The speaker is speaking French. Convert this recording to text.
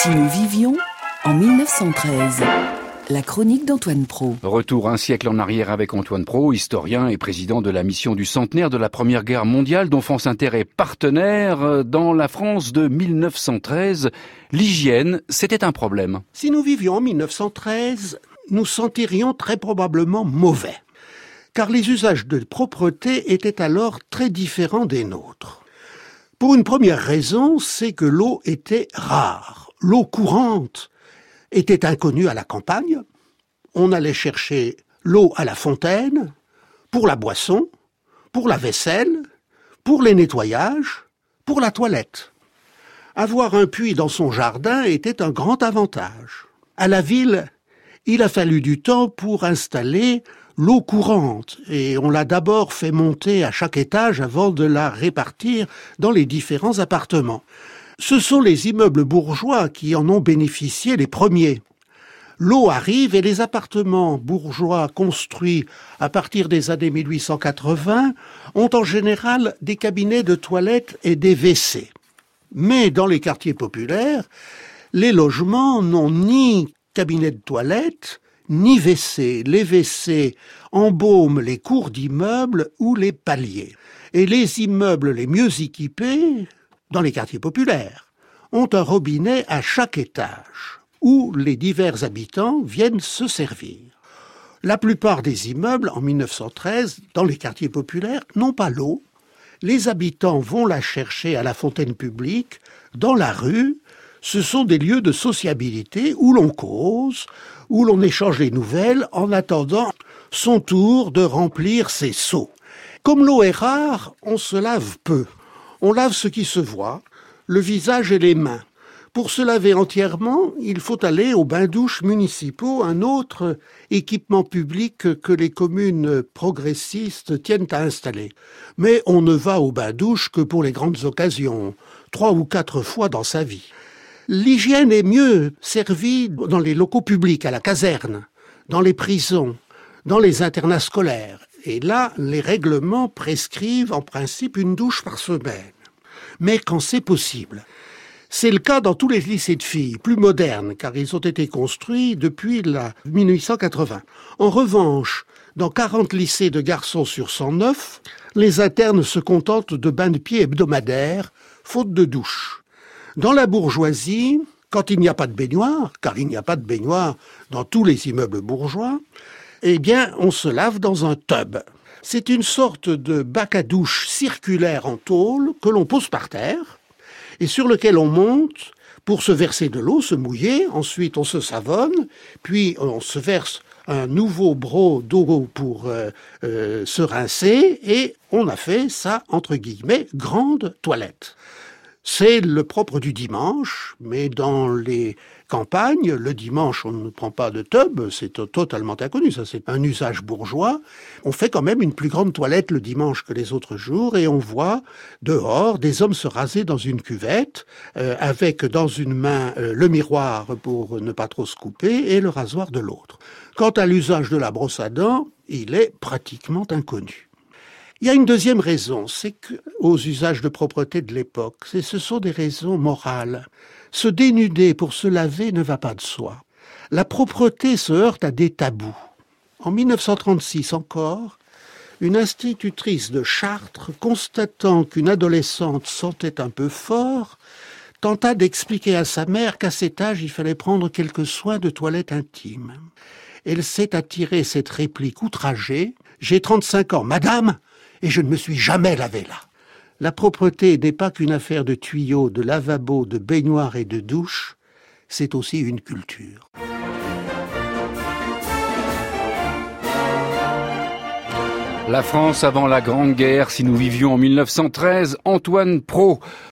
Si nous vivions en 1913. La chronique d'Antoine Pro. Retour un siècle en arrière avec Antoine Pro, historien et président de la mission du centenaire de la Première Guerre mondiale dont France Inter est partenaire. Dans la France de 1913, l'hygiène, c'était un problème. Si nous vivions en 1913, nous sentirions très probablement mauvais, car les usages de propreté étaient alors très différents des nôtres. Pour une première raison, c'est que l'eau était rare. L'eau courante était inconnue à la campagne. On allait chercher l'eau à la fontaine, pour la boisson, pour la vaisselle, pour les nettoyages, pour la toilette. Avoir un puits dans son jardin était un grand avantage. À la ville, il a fallu du temps pour installer l'eau courante et on l'a d'abord fait monter à chaque étage avant de la répartir dans les différents appartements. Ce sont les immeubles bourgeois qui en ont bénéficié les premiers. L'eau arrive et les appartements bourgeois construits à partir des années 1880 ont en général des cabinets de toilettes et des WC. Mais dans les quartiers populaires, les logements n'ont ni cabinet de toilettes, ni WC. Les WC embaument les cours d'immeubles ou les paliers. Et les immeubles les mieux équipés, dans les quartiers populaires, ont un robinet à chaque étage où les divers habitants viennent se servir. La plupart des immeubles, en 1913, dans les quartiers populaires, n'ont pas l'eau. Les habitants vont la chercher à la fontaine publique, dans la rue. Ce sont des lieux de sociabilité où l'on cause, où l'on échange les nouvelles en attendant son tour de remplir ses seaux. Comme l'eau est rare, on se lave peu. On lave ce qui se voit, le visage et les mains. Pour se laver entièrement, il faut aller aux bains-douches municipaux, un autre équipement public que les communes progressistes tiennent à installer. Mais on ne va aux bains-douches que pour les grandes occasions, trois ou quatre fois dans sa vie. L'hygiène est mieux servie dans les locaux publics, à la caserne, dans les prisons, dans les internats scolaires. Et là, les règlements prescrivent en principe une douche par semaine. Mais quand c'est possible. C'est le cas dans tous les lycées de filles, plus modernes, car ils ont été construits depuis la 1880. En revanche, dans 40 lycées de garçons sur 109, les internes se contentent de bains de pieds hebdomadaires, faute de douche. Dans la bourgeoisie, quand il n'y a pas de baignoire, car il n'y a pas de baignoire dans tous les immeubles bourgeois, eh bien, on se lave dans un tub. C'est une sorte de bac à douche circulaire en tôle que l'on pose par terre et sur lequel on monte pour se verser de l'eau, se mouiller, ensuite on se savonne, puis on se verse un nouveau bro d'eau pour euh, euh, se rincer et on a fait ça, entre guillemets, grande toilette. C'est le propre du dimanche, mais dans les campagnes, le dimanche, on ne prend pas de tub, c'est totalement inconnu, ça c'est un usage bourgeois. On fait quand même une plus grande toilette le dimanche que les autres jours et on voit dehors des hommes se raser dans une cuvette euh, avec dans une main euh, le miroir pour ne pas trop se couper et le rasoir de l'autre. Quant à l'usage de la brosse à dents, il est pratiquement inconnu. Il y a une deuxième raison, c'est que aux usages de propreté de l'époque, ce sont des raisons morales. Se dénuder pour se laver ne va pas de soi. La propreté se heurte à des tabous. En 1936 encore, une institutrice de Chartres, constatant qu'une adolescente sentait un peu fort, tenta d'expliquer à sa mère qu'à cet âge il fallait prendre quelques soins de toilette intime. Elle s'est attirée cette réplique outragée. J'ai 35 ans. Madame, et je ne me suis jamais lavé là. La propreté n'est pas qu'une affaire de tuyaux, de lavabo, de baignoire et de douche, c'est aussi une culture. La France avant la Grande Guerre, si nous vivions en 1913, Antoine Pro.